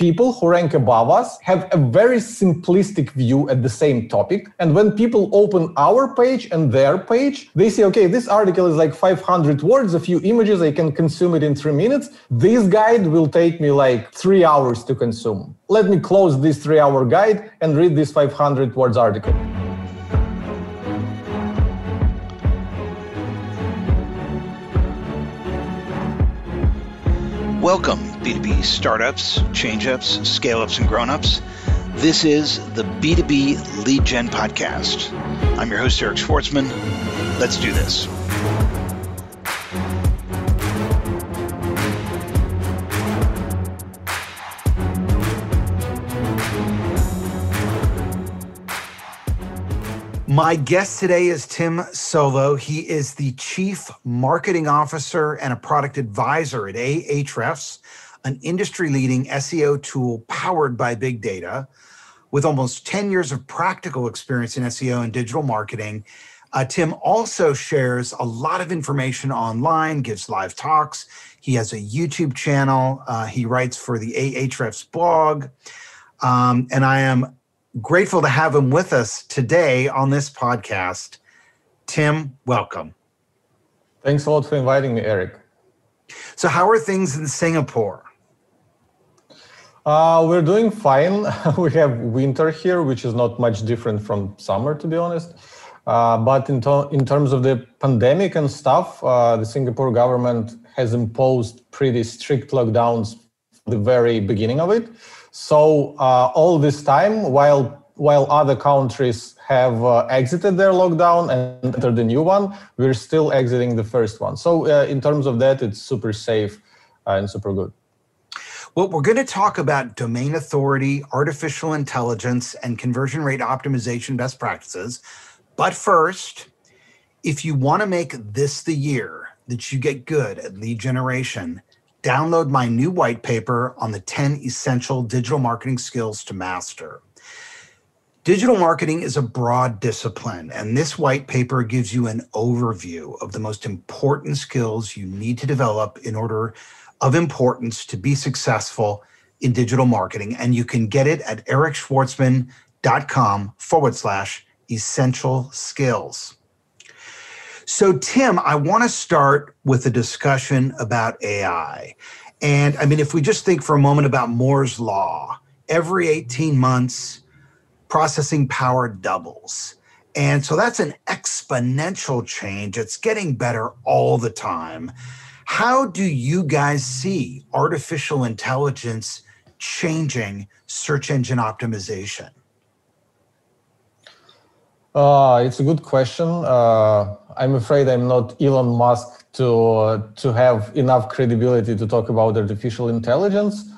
people who rank above us have a very simplistic view at the same topic. And when people open our page and their page, they say, okay, this article is like 500 words, a few images, I can consume it in three minutes. This guide will take me like three hours to consume. Let me close this three hour guide and read this 500 words article. Welcome, B2B startups, change ups, scale ups, and grown ups. This is the B2B Lead Gen Podcast. I'm your host, Eric Schwartzman. Let's do this. My guest today is Tim Soulo. He is the Chief Marketing Officer and a Product Advisor at Ahrefs, an industry leading SEO tool powered by big data. With almost 10 years of practical experience in SEO and digital marketing, uh, Tim also shares a lot of information online, gives live talks. He has a YouTube channel. Uh, he writes for the Ahrefs blog. Um, and I am grateful to have him with us today on this podcast. Tim, welcome. Thanks a lot for inviting me, Eric. So, how are things in Singapore? Uh, we're doing fine. we have winter here, which is not much different from summer, to be honest. Uh, but in, to- in terms of the pandemic and stuff, uh, the Singapore government has imposed pretty strict lockdowns the very beginning of it. So uh, all this time, while while other countries have uh, exited their lockdown and entered the new one, we're still exiting the first one. So uh, in terms of that, it's super safe uh, and super good. Well, we're going to talk about domain authority, artificial intelligence, and conversion rate optimization best practices. But first, if you want to make this the year that you get good at lead generation, download my new white paper on the 10 essential digital marketing skills to master. Digital marketing is a broad discipline, and this white paper gives you an overview of the most important skills you need to develop in order of importance to be successful in digital marketing. And you can get it at ericschwartzman.com forward slash essential skills. So, Tim, I want to start with a discussion about AI. And I mean, if we just think for a moment about Moore's Law, every 18 months, processing power doubles. And so that's an exponential change. It's getting better all the time. How do you guys see artificial intelligence changing search engine optimization? Uh, it's a good question. Uh, I'm afraid I'm not Elon Musk to uh, to have enough credibility to talk about artificial intelligence.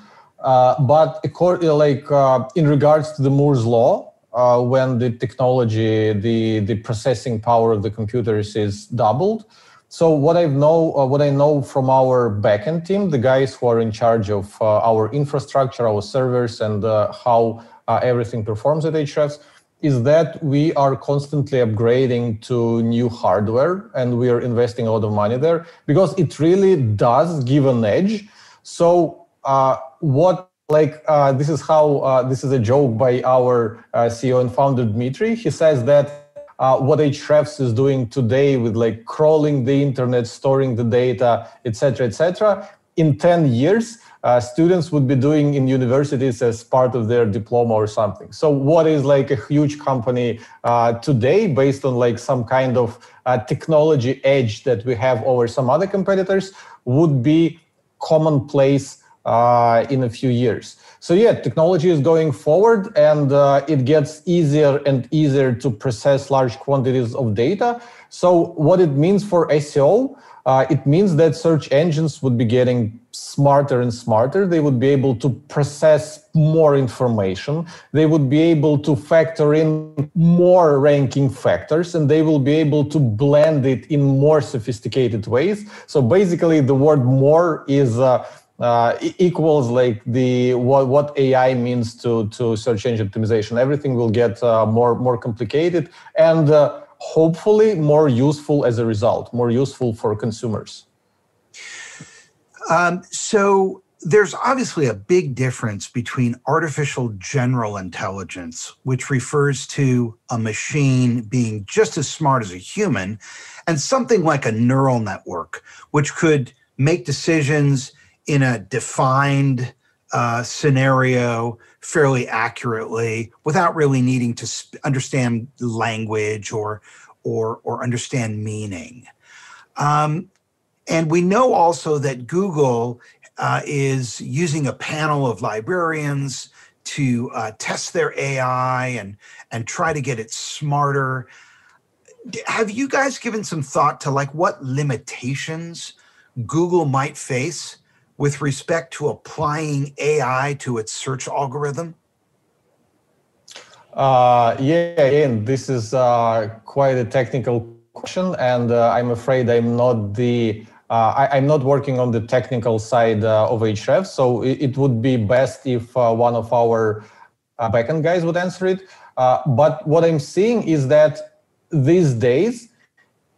Uh, but according, like uh, in regards to the Moore's law, uh, when the technology, the the processing power of the computers is doubled. So what I know, what I know from our backend team, the guys who are in charge of our infrastructure, our servers, and how everything performs at Ahrefs is that we are constantly upgrading to new hardware and we are investing a lot of money there because it really does give an edge. So, uh, what like uh, this is how uh, this is a joke by our uh, CEO and founder Dmitry. He says that uh, what Ahrefs is doing today with like crawling the internet, storing the data, etc., etc. in 10 years, uh, students would be doing in universities as part of their diploma or something. So what is like a huge company uh, today based on like some kind of uh, technology edge that we have over some other competitors would be commonplace uh, in a few years. So yeah, technology is going forward and uh, it gets easier and easier to process large quantities of data. So what it means for SEO, uh, it means that search engines would be getting smarter and smarter. They would be able to process more information. They would be able to factor in more ranking factors and they will be able to blend it in more sophisticated ways. So basically, the word more is. Uh, uh, equals like the what, what AI means to to search engine optimization. Everything will get uh, more more complicated, and uh, hopefully more useful as a result, more useful for consumers. Um, so there's obviously a big difference between artificial general intelligence, which refers to a machine being just as smart as a human, and something like a neural network, which could make decisions in a defined uh, scenario fairly accurately without really needing to sp- understand language or or or understand meaning. Um, and we know also that Google uh, is using a panel of librarians to uh, test their AI and and try to get it smarter. Have you guys given some thought to like what limitations Google might face with respect to applying AI to its search algorithm? Uh, yeah, again, this is uh, quite a technical question, and uh, I'm afraid I'm not the uh, I, am not working on the technical side uh, of Ahrefs, so it, it, would be best if uh, one of our backend guys would answer it. but what I'm seeing is that these days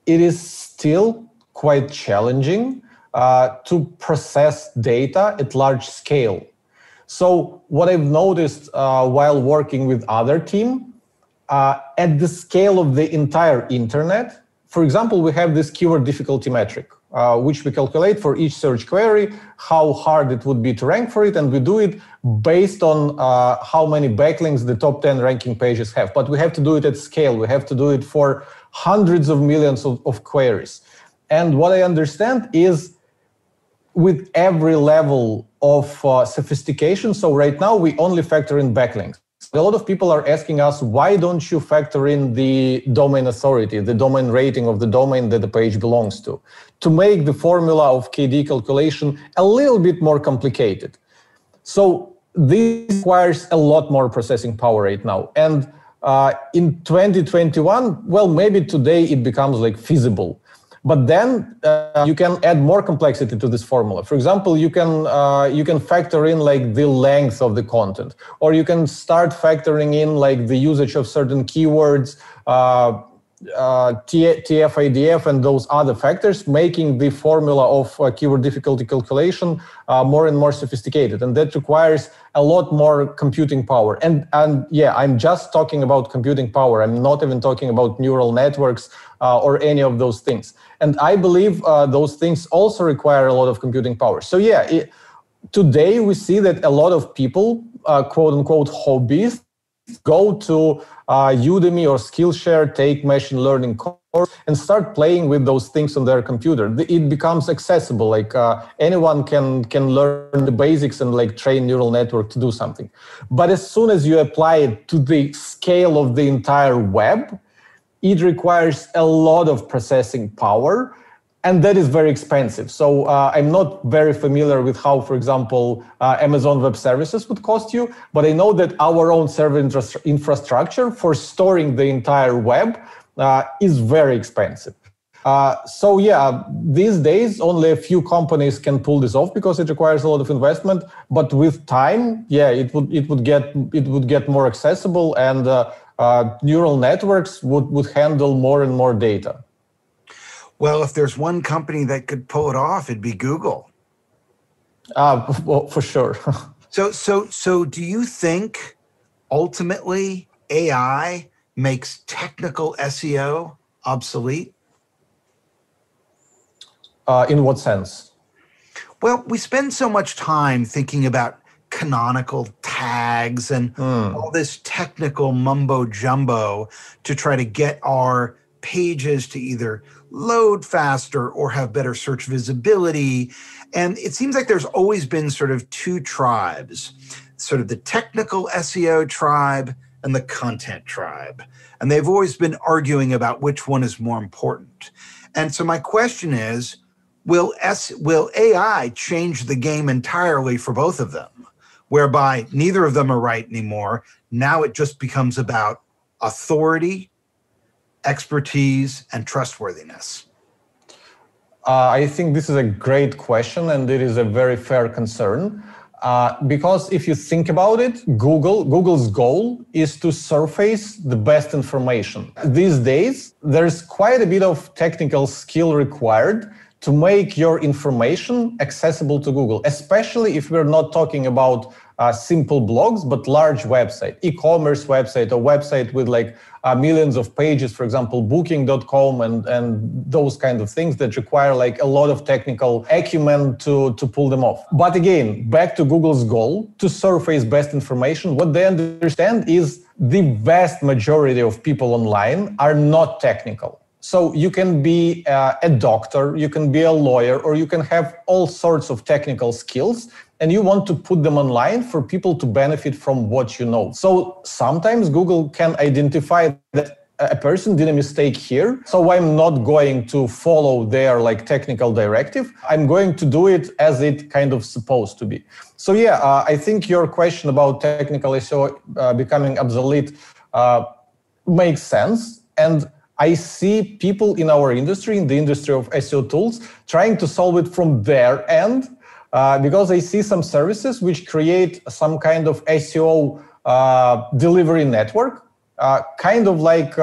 it is still quite challenging uh, to process data at large scale. So what I've noticed uh, while working with other team, uh, at the scale of the entire internet, for example, we have this keyword difficulty metric, uh, which we calculate for each search query, how hard it would be to rank for it, and we do it based on uh, how many backlinks the top 10 ranking pages have. But we have to do it at scale. We have to do it for hundreds of millions of, of queries. And what I understand is with every level of uh, sophistication, so right now we only factor in backlinks. A lot of people are asking us why don't you factor in the domain authority the domain rating of the domain that the page belongs to? To make the formula of kd calculation a little bit more complicated. So this requires a lot more processing power right now. And uh, in 2021 well maybe today it becomes like feasible but then uh, you can add more complexity to this formula. For example, you can uh, you can factor in like the length of the content, or you can start factoring in like the usage of certain keywords. Uh, uh, TF-IDF and those other factors, making the formula of uh, keyword difficulty calculation uh, more and more sophisticated. And that requires a lot more computing power. And, and yeah, I'm just talking about computing power. I'm not even talking about neural networks uh, or any of those things. And I believe uh, those things also require a lot of computing power. So yeah, it, today we see that a lot of people, uh, quote unquote, hobbyists, go to uh, Udemy or Skillshare, take machine learning course, and start playing with those things on their computer. It becomes accessible. Like uh, anyone can can learn the basics and like train neural network to do something. But as soon as you apply it to the scale of the entire web, it requires a lot of processing power and that is very expensive. So uh, I'm not very familiar with how, for example, uh, Amazon Web Services would cost you, but I know that our own server infrastructure for storing the entire web uh, is very expensive. Uh, so yeah, these days only a few companies can pull this off because it requires a lot of investment. But with time, yeah, it would it would get it would get more accessible, and uh, uh, neural networks would would handle more and more data. Well, if there's one company that could pull it off, it'd be Google. Uh, well, for sure. so, so, so, do you think ultimately AI makes technical SEO obsolete? Uh, in what sense? Well, we spend so much time thinking about canonical tags and mm. all this technical mumbo jumbo to try to get our pages to either load faster or have better search visibility. And it seems like there's always been sort of two tribes sort of the technical SEO tribe and the content tribe. And they've always been arguing about which one is more important. And so my question is will S will AI change the game entirely for both of them? Whereby neither of them are right anymore. Now it just becomes about authority expertise, and trustworthiness? Uh, I think this is a great question, and it is a very fair concern. Uh, because if you think about it, Google Google's goal is to surface the best information. These days, there's quite a bit of technical skill required to make your information accessible to Google, especially if we're not talking about uh, simple blogs, but large website, e-commerce website, or website with like uh, millions of pages, for example, booking.com and, and those kind of things that require like a lot of technical acumen to, to pull them off. But again, back to Google's goal to surface best information, what they understand is the vast majority of people online are not technical. So you can be uh, a doctor, you can be a lawyer, or you can have all sorts of technical skills and you want to put them online for people to benefit from what you know. So sometimes Google can identify that a person did a mistake here so i'm not going to follow their like technical directive. I'm going to do it as it kind of supposed to be. So yeah uh, i think your question about technical seo uh, becoming obsolete uh, makes sense. And i see people in our industry in the industry of seo tools trying to solve it from their end uh, because I see some services which create some kind of SEO uh, delivery network, uh, kind of like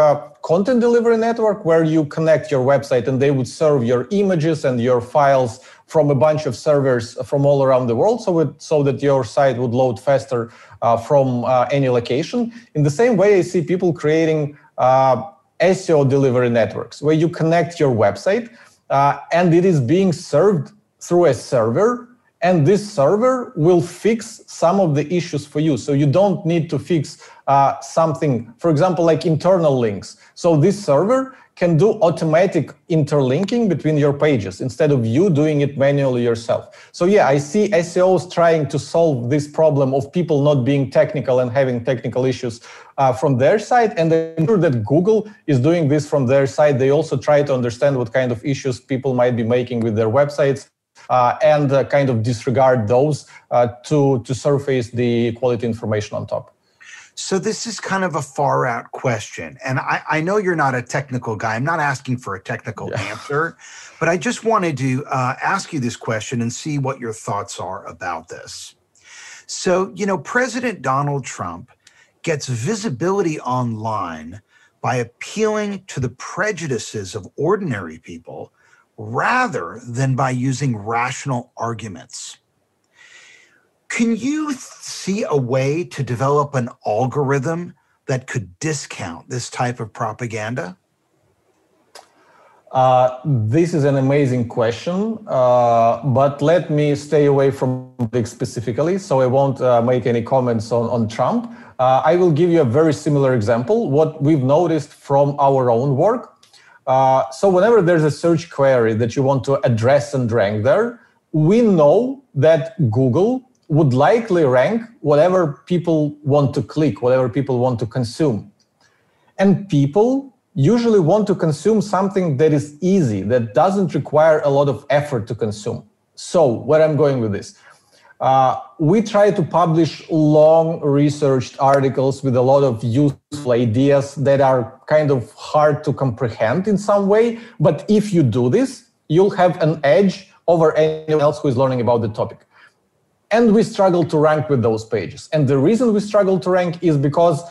content delivery network where you connect your website and they would serve your images and your files from a bunch of servers from all around the world so, it, so that your site would load faster uh, from uh, any location. In the same way, I see people creating SEO delivery networks where you connect your website and it is being served through a server and this server will fix some of the issues for you. So you don't need to fix uh, something, for example, like internal links. So this server can do automatic interlinking between your pages instead of you doing it manually yourself. So yeah, I see SEOs trying to solve this problem of people not being technical and having technical issues uh, from their side. And I'm sure that Google is doing this from their side. They also try to understand what kind of issues people might be making with their websites and uh, kind of disregard those uh, to, to surface the quality information on top. So this is kind of a far out question. And I, I know you're not a technical guy. I'm not asking for a technical yeah. answer, but I just wanted to uh, ask you this question and see what your thoughts are about this. So, you know, President Donald Trump gets visibility online by appealing to the prejudices of ordinary people rather than by using rational arguments. Can you see a way to develop an algorithm that could discount this type of propaganda? Uh, this is an amazing question, uh, but let me stay away from it specifically, so I won't uh, make any comments on, on Trump. Uh, I will give you a very similar example, what we've noticed from our own work. Uh, so whenever there's a search query that you want to address and rank there, we know that Google would likely rank whatever people want to click, whatever people want to consume. And people usually want to consume something that is easy, that doesn't require a lot of effort to consume. So, where I'm going with this, uh, we try to publish long researched articles with a lot of useful ideas that are kind of hard to comprehend in some way. But if you do this, you'll have an edge over anyone else who is learning about the topic. And we struggle to rank with those pages. And the reason we struggle to rank is because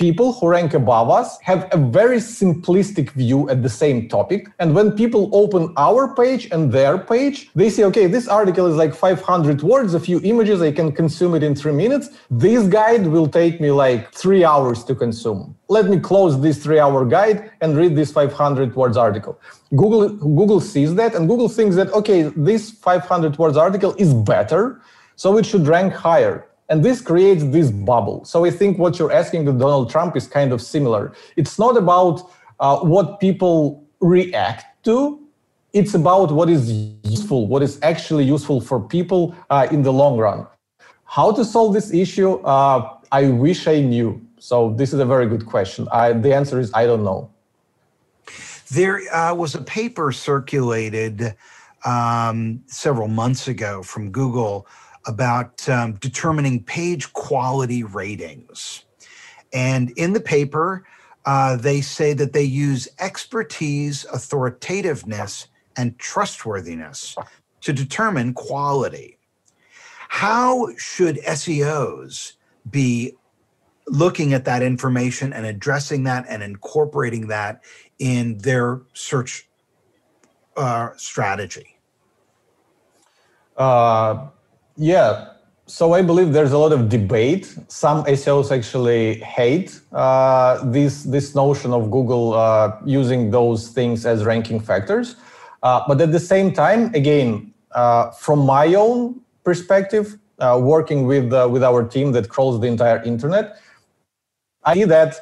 people who rank above us have a very simplistic view at the same topic. And when people open our page and their page, they say, okay, this article is like 500 words, a few images, I can consume it in three minutes. This guide will take me like three hours to consume. Let me close this three hour guide and read this 500 words article. Google, Google sees that and Google thinks that, okay, this 500 words article is better, so it should rank higher. And this creates this bubble. So I think what you're asking to Donald Trump is kind of similar. It's not about uh, what people react to, it's about what is useful, what is actually useful for people uh, in the long run. How to solve this issue? Uh, I wish I knew. So this is a very good question. I, the answer is I don't know. There uh, was a paper circulated um, several months ago from Google about um, determining page quality ratings. And in the paper, uh, they say that they use expertise, authoritativeness, and trustworthiness to determine quality. How should SEOs be looking at that information and addressing that and incorporating that in their search uh, strategy? Uh, yeah. So I believe there's a lot of debate. Some SEOs actually hate uh, this this notion of Google uh, using those things as ranking factors. Uh, but at the same time, again, uh, from my own perspective, uh, working with uh, with our team that crawls the entire internet, I see that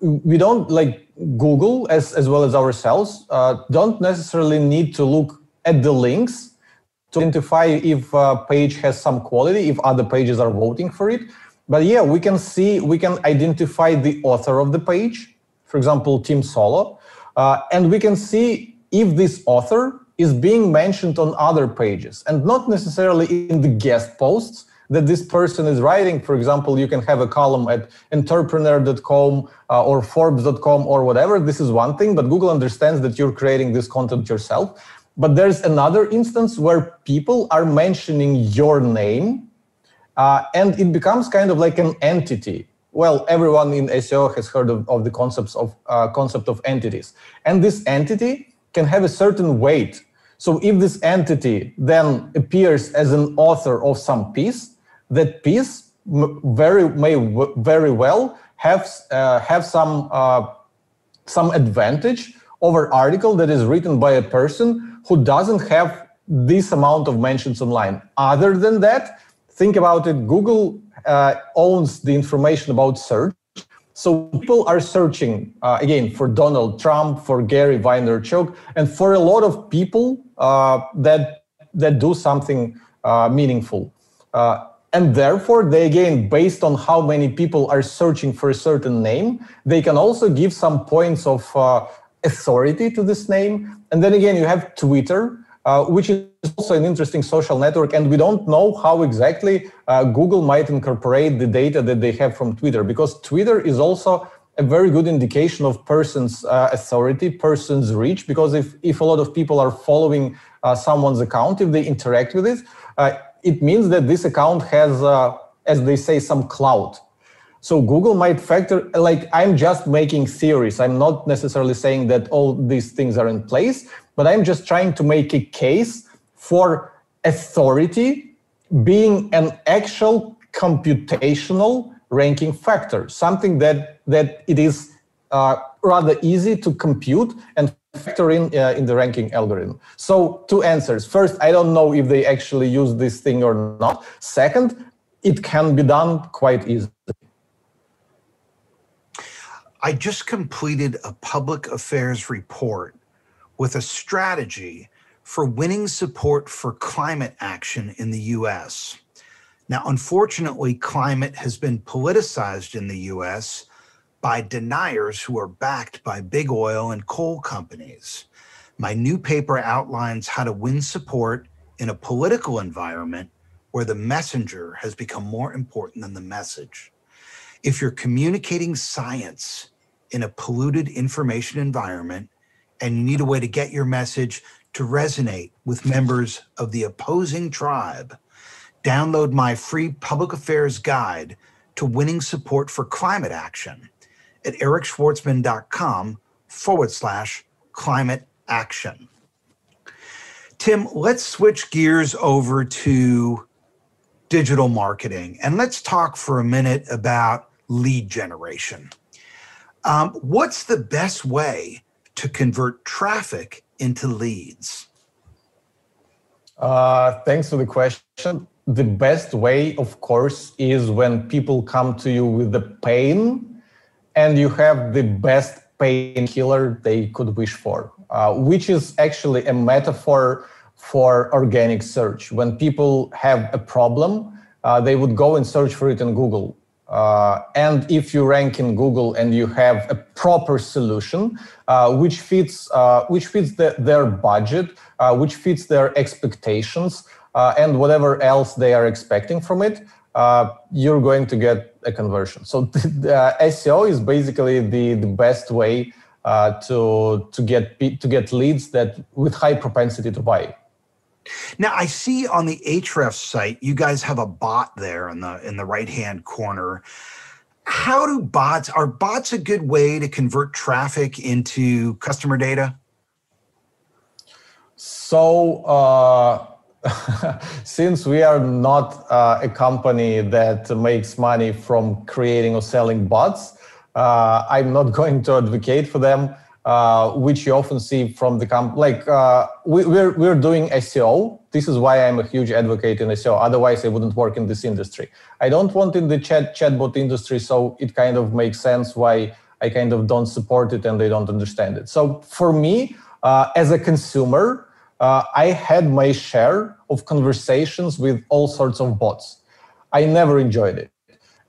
we don't like Google as as well as ourselves don't necessarily need to look at the links to identify if a page has some quality, if other pages are voting for it. But yeah, we can see, we can identify the author of the page, for example, Tim Soulo, uh, and we can see if this author is being mentioned on other pages and not necessarily in the guest posts that this person is writing. For example, you can have a column at entrepreneur.com uh, or forbes.com or whatever. This is one thing, but Google understands that you're creating this content yourself. But there's another instance where people are mentioning your name uh, and it becomes kind of like an entity. Well, everyone in SEO has heard of, of the concepts of uh, concept of entities. And this entity can have a certain weight. So if this entity then appears as an author of some piece, that piece very may very well have uh, have some uh, some advantage over article that is written by a person who doesn't have this amount of mentions online. Other than that, think about it, Google uh, owns the information about search. So people are searching, uh, again, for Donald Trump, for Gary Vaynerchuk, and for a lot of people uh, that, that do something uh, meaningful. Uh, and therefore, they again, based on how many people are searching for a certain name, they can also give some points of uh, authority to this name. And then again, you have Twitter, uh, which is also an interesting social network. And we don't know how exactly uh, Google might incorporate the data that they have from Twitter, because Twitter is also a very good indication of person's uh, authority, person's reach, because if, if a lot of people are following uh, someone's account, if they interact with it, uh, it means that this account has, uh, as they say, some clout so Google might factor, like I'm just making theories. I'm not necessarily saying that all these things are in place, but I'm just trying to make a case for authority being an actual computational ranking factor, something that, that it is uh, rather easy to compute and factor in uh, in the ranking algorithm. So two answers. First, I don't know if they actually use this thing or not. Second, it can be done quite easily. I just completed a public affairs report with a strategy for winning support for climate action in the US. Now, unfortunately, climate has been politicized in the US by deniers who are backed by big oil and coal companies. My new paper outlines how to win support in a political environment where the messenger has become more important than the message. If you're communicating science in a polluted information environment and you need a way to get your message to resonate with members of the opposing tribe, download my free public affairs guide to winning support for climate action at ericschwartzman.com forward slash climate action. Tim, let's switch gears over to digital marketing and let's talk for a minute about lead generation. Um, what's the best way to convert traffic into leads? Uh, thanks for the question. The best way, of course, is when people come to you with the pain and you have the best painkiller they could wish for, uh, which is actually a metaphor for organic search. When people have a problem, uh, they would go and search for it in Google. Uh, and if you rank in Google and you have a proper solution uh, which fits uh, which fits the, their budget, uh, which fits their expectations, uh, and whatever else they are expecting from it, uh, you're going to get a conversion. So the, SEO is basically the, the best way to to get to get leads that with high propensity to buy. Now I see on the Ahrefs site, you guys have a bot there in the in the right hand corner. How do bots are bots a good way to convert traffic into customer data? So, uh, since we are not uh, a company that makes money from creating or selling bots, uh, I'm not going to advocate for them, uh, which you often see from the comp. Like uh, we, we're we're doing SEO. This is why I'm a huge advocate in SEO. Otherwise, I wouldn't work in this industry. I don't want in the chat chatbot industry, so it kind of makes sense why I kind of don't support it and they don't understand it. So for me, uh, as a consumer, uh, I had my share of conversations with all sorts of bots. I never enjoyed it.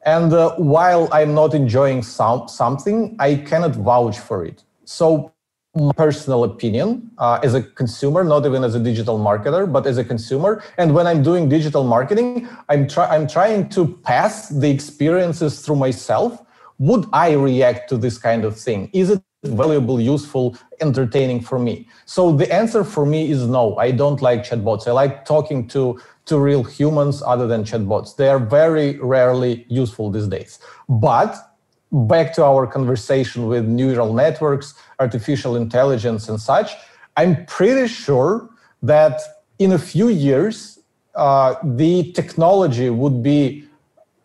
And uh, while I'm not enjoying some, something, I cannot vouch for it. So, my personal opinion uh, as a consumer, not even as a digital marketer, but as a consumer. And when I'm doing digital marketing, I'm, try- I'm trying to pass the experiences through myself. Would I react to this kind of thing? Is it valuable, useful, entertaining for me? So the answer for me is no. I don't like chatbots. I like talking to to real humans other than chatbots. They are very rarely useful these days. But back to our conversation with neural networks, artificial intelligence, and such, I'm pretty sure that in a few years, uh, the technology would be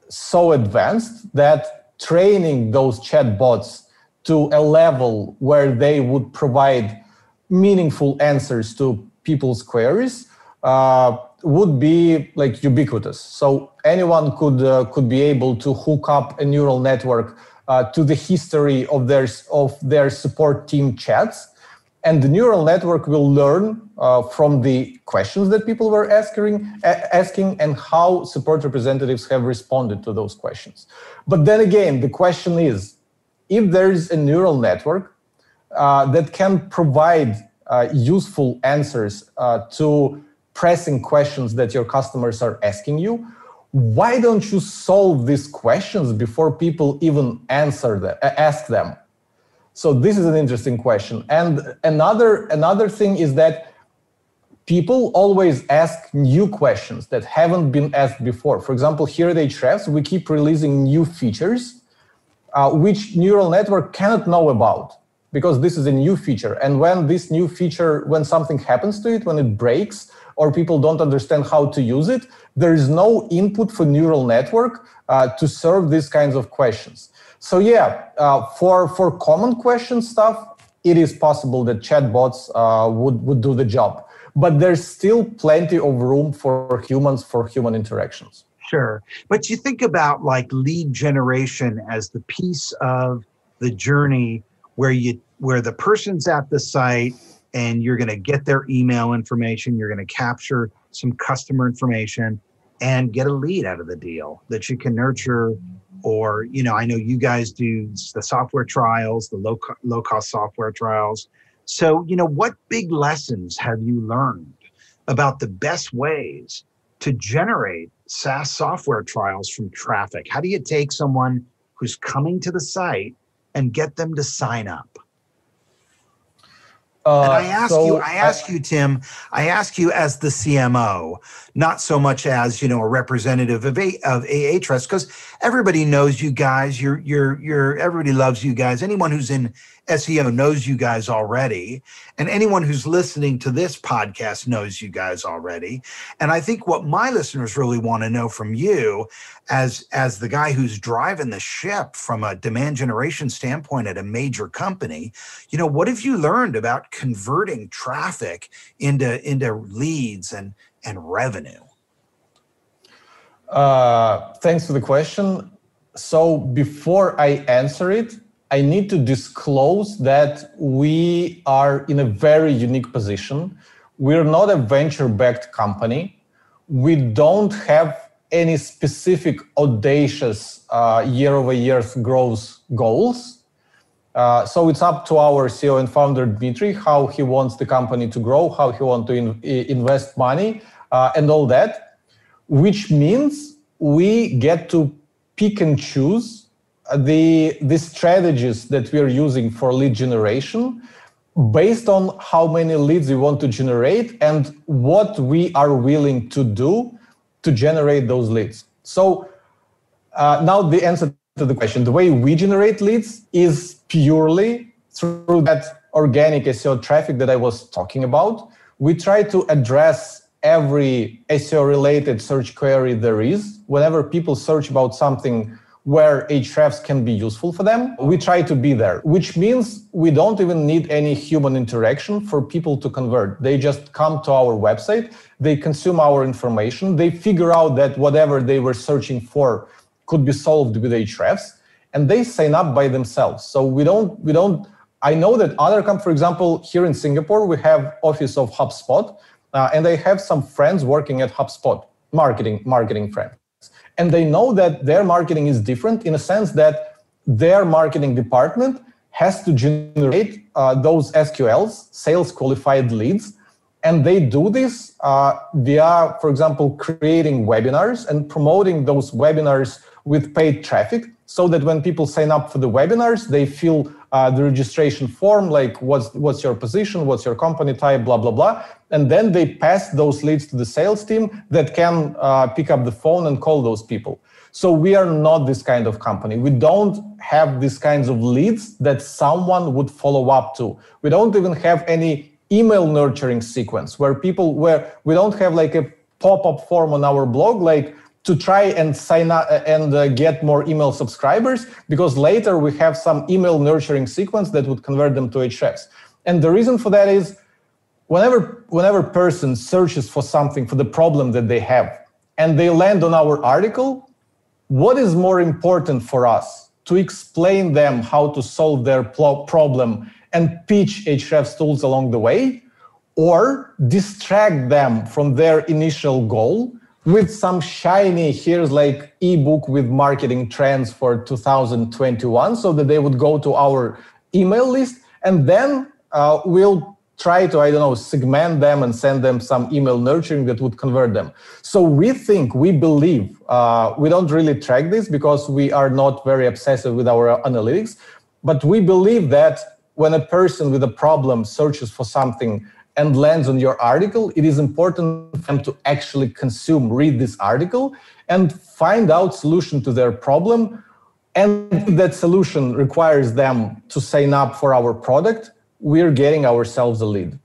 so advanced that training those chatbots to a level where they would provide meaningful answers to people's queries uh, would be like ubiquitous. So anyone could uh, could be able to hook up a neural network uh, to the history of their of their support team chats, and the neural network will learn uh, from the questions that people were asking asking and how support representatives have responded to those questions. But then again, the question is if there is a neural network uh, that can provide uh, useful answers uh, to pressing questions that your customers are asking you, why don't you solve these questions before people even answer them, ask them? So this is an interesting question. And another another thing is that people always ask new questions that haven't been asked before. For example, here at Ahrefs, we keep releasing new features uh, which neural network cannot know about because this is a new feature. And when this new feature, when something happens to it, when it breaks, or people don't understand how to use it, there is no input for neural network uh, to serve these kinds of questions. So yeah, uh, for for common question stuff, it is possible that chatbots uh, would would do the job, but there's still plenty of room for humans for human interactions. Sure. But you think about like lead generation as the piece of the journey where you where the person's at the site and you're going to get their email information, you're going to capture some customer information and get a lead out of the deal that you can nurture or you know, I know you guys do the software trials, the low low cost software trials. So, you know, what big lessons have you learned about the best ways to generate SaaS software trials from traffic? How do you take someone who's coming to the site and get them to sign up? Uh, and I ask so you, I ask I, you, Tim, I ask you as the CMO, not so much as you know a representative of a, of Ahrefs, because everybody knows you guys. You're you're you're everybody loves you guys. Anyone who's in SEO knows you guys already. And anyone who's listening to this podcast knows you guys already. And I think what my listeners really want to know from you as as the guy who's driving the ship from a demand generation standpoint at a major company, you know, what have you learned about converting traffic into into leads and and revenue? Uh, thanks for the question. So before I answer it, I need to disclose that we are in a very unique position. We're not a venture backed company. We don't have any specific audacious year over year growth goals. Uh, so it's up to our CEO and founder Dmitry how he wants the company to grow, how he wants to in, invest money, uh, and all that, which means we get to pick and choose the, the strategies that we're using for lead generation based on how many leads we want to generate and what we are willing to do to generate those leads. So uh, now the answer to the question, the way we generate leads is purely through that organic SEO traffic that I was talking about, we try to address every SEO related search query there is. Whenever people search about something where Ahrefs can be useful for them, we try to be there, which means we don't even need any human interaction for people to convert. They just come to our website, they consume our information, they figure out that whatever they were searching for could be solved with Ahrefs and they sign up by themselves. So we don't, we don't, I know that other companies, for example, here in Singapore, we have office of HubSpot, uh, and I have some friends working at HubSpot, marketing, marketing friends and they know that their marketing is different in a sense that their marketing department has to generate uh, those SQLs, sales qualified leads, and they do this uh, via, for example, creating webinars and promoting those webinars with paid traffic so that when people sign up for the webinars, they fill uh, the registration form, like what's, what's your position, what's your company type, blah, blah, blah. And then they pass those leads to the sales team that can uh, pick up the phone and call those people. So we are not this kind of company. We don't have these kinds of leads that someone would follow up to. We don't even have any email nurturing sequence where people, where we don't have like a pop-up form on our blog, like to try and sign up and uh, get more email subscribers because later we have some email nurturing sequence that would convert them to Ahrefs. And the reason for that is whenever whenever person searches for something for the problem that they have and they land on our article, what is more important for us to explain them how to solve their problem and pitch Ahrefs tools along the way or distract them from their initial goal with some shiny here's like ebook with marketing trends for 2021 so that they would go to our email list and then uh, we'll try to i don't know segment them and send them some email nurturing that would convert them. So we think we believe uh, we don't really track this because we are not very obsessive with our analytics but we believe that when a person with a problem searches for something and lands on your article, it is important for them to actually consume, read this article, and find out solution to their problem. And that solution requires them to sign up for our product, we're getting ourselves a lead.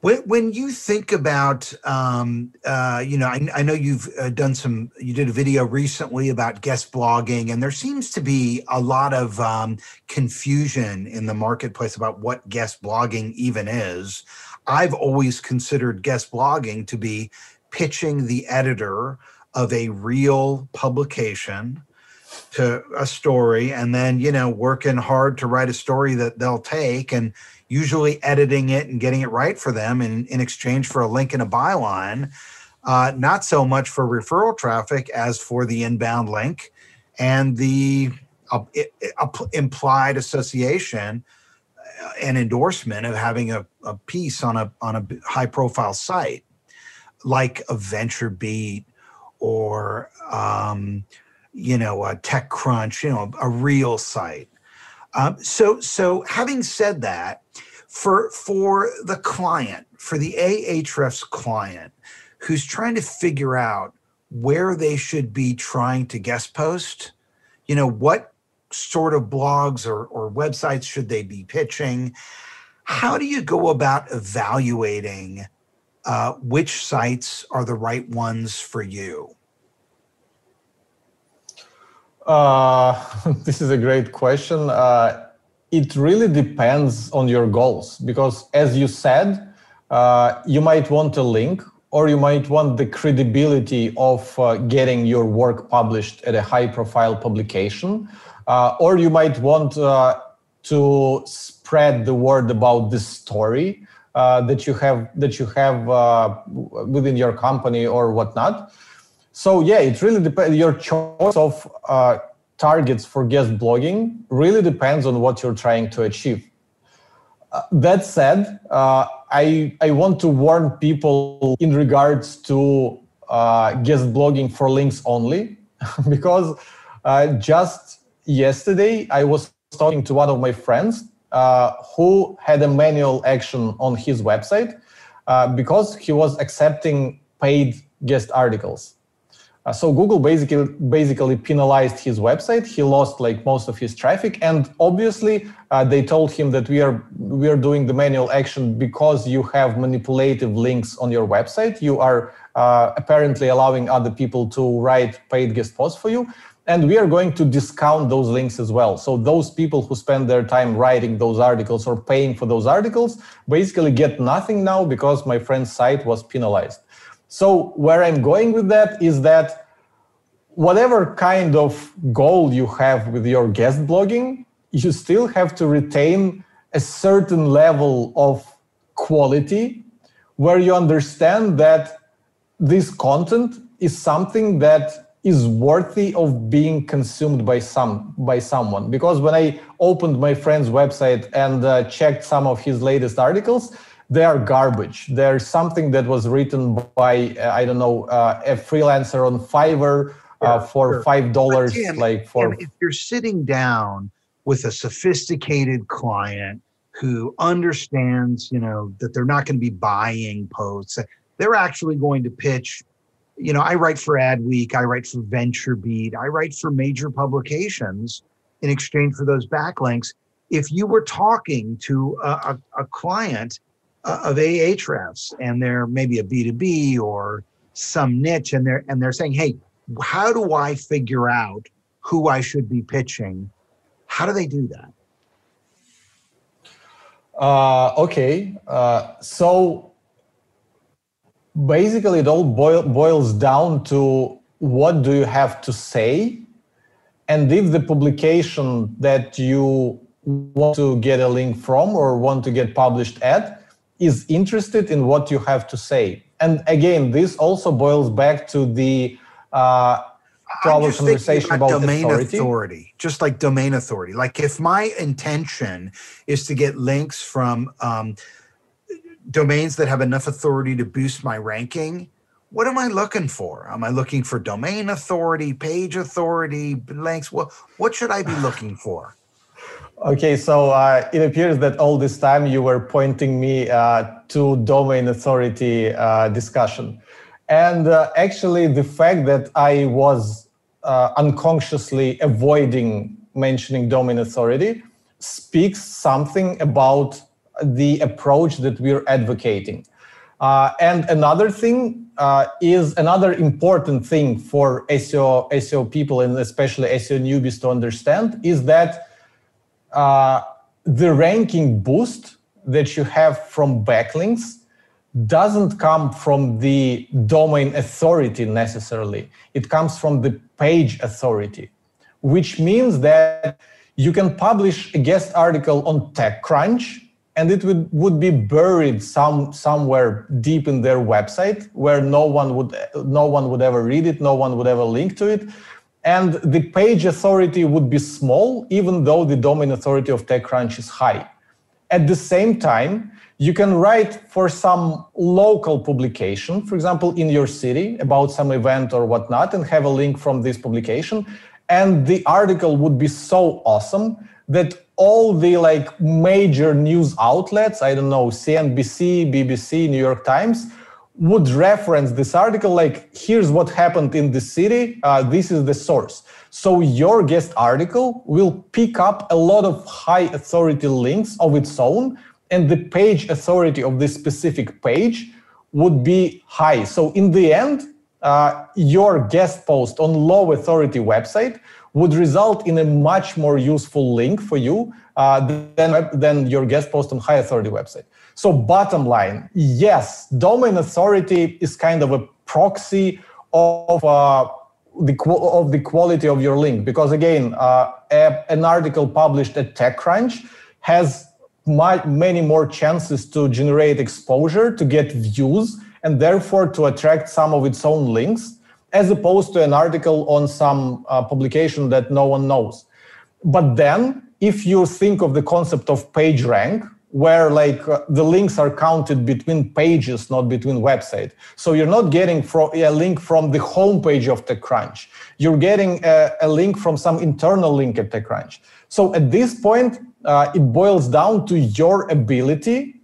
When, when you think about, um, uh, you know, I, I know you've uh, done some, you did a video recently about guest blogging, and there seems to be a lot of um, confusion in the marketplace about what guest blogging even is. I've always considered guest blogging to be pitching the editor of a real publication to a story and then you know working hard to write a story that they'll take and usually editing it and getting it right for them in, in exchange for a link and a byline. Uh, not so much for referral traffic as for the inbound link and the uh, it, uh, implied association uh, and endorsement of having a, a piece on a on a high profile site like a VentureBeat or um, you know a TechCrunch, you know a real site. Um, so so having said that, for for the client, for the Ahrefs client who's trying to figure out where they should be trying to guest post, you know, what sort of blogs or, or websites should they be pitching? How do you go about evaluating uh, which sites are the right ones for you? Uh, this is a great question. Uh, it really depends on your goals because, as you said, uh, you might want a link or you might want the credibility of uh, getting your work published at a high profile publication, uh, or you might want uh, to spread the word about this story that you have that you have within your company or whatnot. So yeah, it really depends. Your choice of targets for guest blogging really depends on what you're trying to achieve. Uh, that said, uh, I, I want to warn people in regards to uh, guest blogging for links only, because uh, just yesterday I was talking to one of my friends uh, who had a manual action on his website uh, because he was accepting paid guest articles. Uh, so Google basically basically penalized his website. He lost like most of his traffic, and obviously uh, they told him that we are we are doing the manual action because you have manipulative links on your website. You are uh, apparently allowing other people to write paid guest posts for you. And we are going to discount those links as well. So those people who spend their time writing those articles or paying for those articles basically get nothing now because my friend's site was penalized. So where I'm going with that is that whatever kind of goal you have with your guest blogging, you still have to retain a certain level of quality where you understand that this content is something that is worthy of being consumed by some by someone. Because when i opened my friend's website and uh, checked some of his latest articles they are garbage. They're something that was written by uh, I don't know uh, a freelancer on Fiverr uh, for sure. five dollars. Like for if you're sitting down with a sophisticated client who understands, you know, that they're not going to be buying posts, they're actually going to pitch. You know, I write for Adweek, I write for VentureBeat, I write for major publications in exchange for those backlinks. If you were talking to a, a, a client uh, of Ahrefs and they're maybe a B2B or some niche and they're and they're saying, hey, how do I figure out who I should be pitching? How do they do that? Uh, okay, uh, so basically it all boil, boils down to what do you have to say and if the publication that you want to get a link from or want to get published at is interested in what you have to say. And again, this also boils back to the uh, to our conversation about, about domain authority. authority. just like domain authority. Like if my intention is to get links from um, domains that have enough authority to boost my ranking, what am I looking for? Am I looking for domain authority, page authority, links? What what should I be looking for? Okay, so uh, it appears that all this time you were pointing me uh, to domain authority uh, discussion. And uh, actually, the fact that I was uh, unconsciously avoiding mentioning domain authority speaks something about the approach that we're advocating. Uh, and another thing is another important thing for SEO, SEO people and especially SEO newbies to understand is that uh, the ranking boost that you have from backlinks doesn't come from the domain authority necessarily. It comes from the page authority, which means that you can publish a guest article on TechCrunch and it would, would be buried some somewhere deep in their website where no one would no one would ever read it, no one would ever link to it and the page authority would be small, even though the domain authority of TechCrunch is high. At the same time, you can write for some local publication, for example, in your city about some event or whatnot, and have a link from this publication. And the article would be so awesome that all the like major news outlets, I don't know, CNBC, BBC, New York Times, would reference this article like here's what happened in the city uh, this is the source. So your guest article will pick up a lot of high authority links of its own and the page authority of this specific page would be high. So in the end uh, your guest post on low authority website would result in a much more useful link for you uh, than, than your guest post on high authority website so bottom line, yes, domain authority is kind of a proxy of uh, the of the quality of your link because again, uh, a, an article published at TechCrunch has my, many more chances to generate exposure, to get views, and therefore to attract some of its own links, as opposed to an article on some uh, publication that no one knows. But then, if you think of the concept of PageRank, where like uh, the links are counted between pages, not between website. So you're not getting a link from the homepage of TechCrunch. You're getting a, a, link from some internal link at TechCrunch. So at this point, uh, it boils down to your ability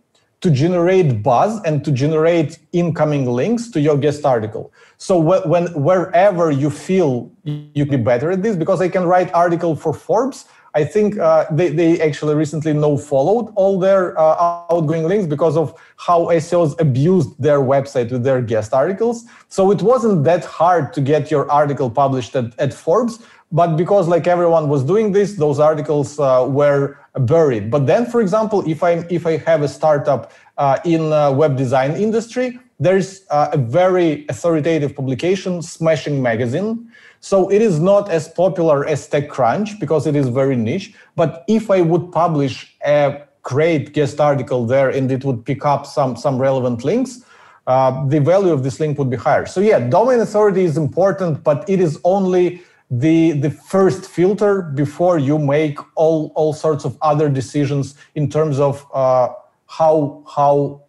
to generate buzz and to generate incoming links to your guest article. So when wherever you feel you be better at this, because I can write article for Forbes, I think uh, they, they actually recently no followed all their uh, outgoing links because of how SEOs abused their website with their guest articles. So it wasn't that hard to get your article published at, at Forbes, but because like everyone was doing this, those articles uh, were buried. But then, for example, if I if I have a startup uh, in web design industry, there's uh, a very authoritative publication, Smashing Magazine, so it is not as popular as TechCrunch because it is very niche. But if I would publish a great guest article there and it would pick up some, some relevant links, uh, the value of this link would be higher. So yeah, domain authority is important, but it is only the the first filter before you make all all sorts of other decisions in terms of uh, how how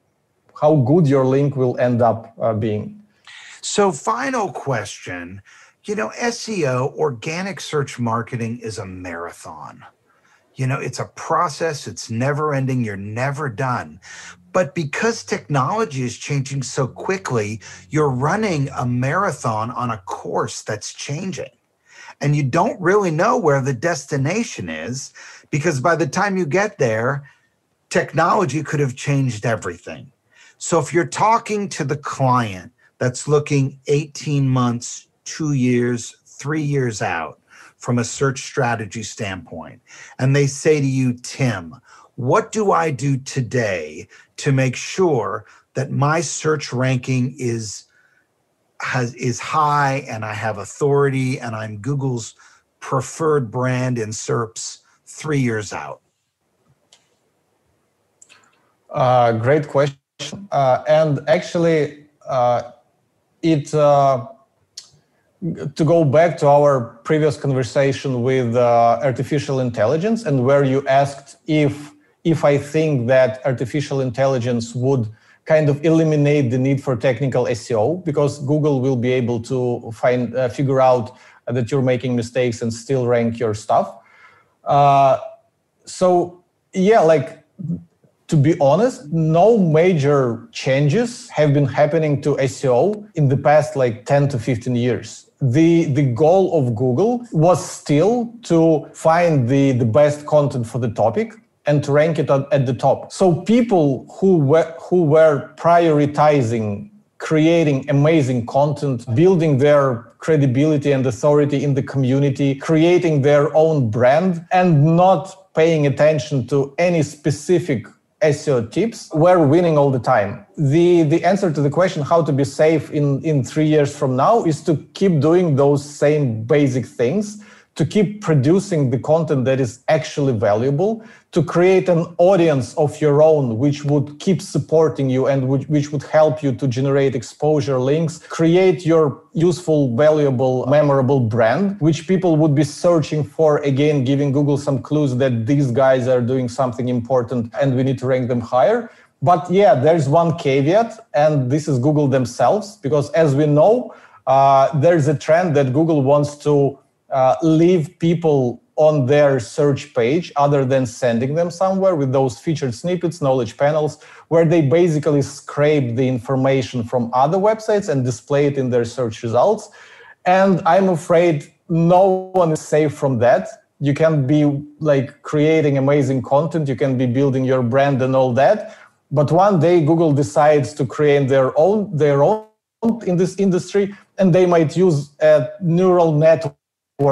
how good your link will end up uh, being. So, final question you know, SEO, organic search marketing is a marathon. You know, it's a process, it's never ending, you're never done. But because technology is changing so quickly, you're running a marathon on a course that's changing. And you don't really know where the destination is because by the time you get there, technology could have changed everything. So if you're talking to the client that's looking 18 months, two years, three years out from a search strategy standpoint, and they say to you, Tim, what do I do today to make sure that my search ranking is has is high and I have authority and I'm Google's preferred brand in SERPs three years out? Uh, great question. Uh, and actually, uh, it uh, to go back to our previous conversation with uh, artificial intelligence and where you asked if if I think that artificial intelligence would kind of eliminate the need for technical SEO because Google will be able to find uh, figure out that you're making mistakes and still rank your stuff. Uh, so yeah, like to be honest, no major changes have been happening to SEO in the past like 10 to 15 years the the goal of Google was still to find the the best content for the topic and to rank it at, at the top. So people who were who were prioritizing creating amazing content, building their credibility and authority in the community, creating their own brand and not paying attention to any specific SEO tips, we're winning all the time. The, the answer to the question how to be safe in, in three years from now is to keep doing those same basic things to keep producing the content that is actually valuable, to create an audience of your own, which would keep supporting you and which, which would help you to generate exposure links, create your useful, valuable, memorable brand, which people would be searching for, again, giving Google some clues that these guys are doing something important and we need to rank them higher. But yeah, there's one caveat, and this is Google themselves, because as we know, uh, there's a trend that Google wants to uh, leave people on their search page other than sending them somewhere with those featured snippets, knowledge panels, where they basically scrape the information from other websites and display it in their search results. And I'm afraid no one is safe from that. You can be like creating amazing content, you can be building your brand and all that. But one day Google decides to create their own their own in this industry, and they might use a neural network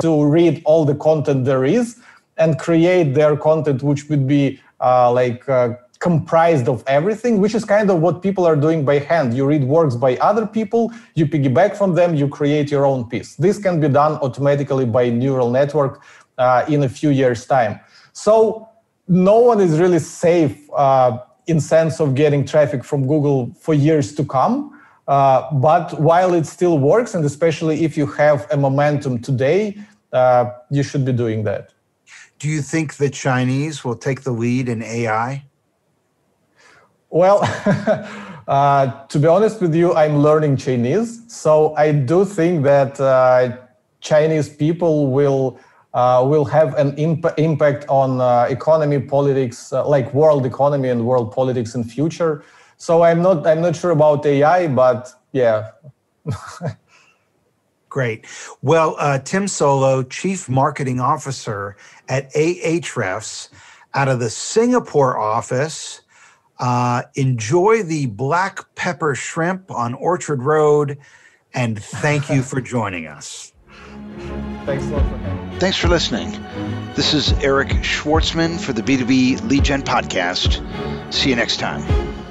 to read all the content there is and create their content which would be uh, like uh, comprised of everything which is kind of what people are doing by hand. You read works by other people you piggyback from them you create your own piece. This can be done automatically by neural network uh, in a few years time. So no one is really safe uh, in sense of getting traffic from google for years to come uh, but while it still works, and especially if you have a momentum today, uh, you should be doing that. Do you think the Chinese will take the lead in AI? Well, uh, to be honest with you, I'm learning Chinese. So I do think that uh, Chinese people will uh, will have an imp- impact on uh, economy, politics, uh, like world economy and world politics in future. So I'm not I'm not sure about AI, but yeah. Great. Well, uh, Tim Soulo, Chief Marketing Officer at Ahrefs, out of the Singapore office. Uh, enjoy the black pepper shrimp on Orchard Road, and thank you for joining us. Thanks a lot for having Thanks for listening. This is Eric Schwartzman for the B2B Lead Gen Podcast. See you next time.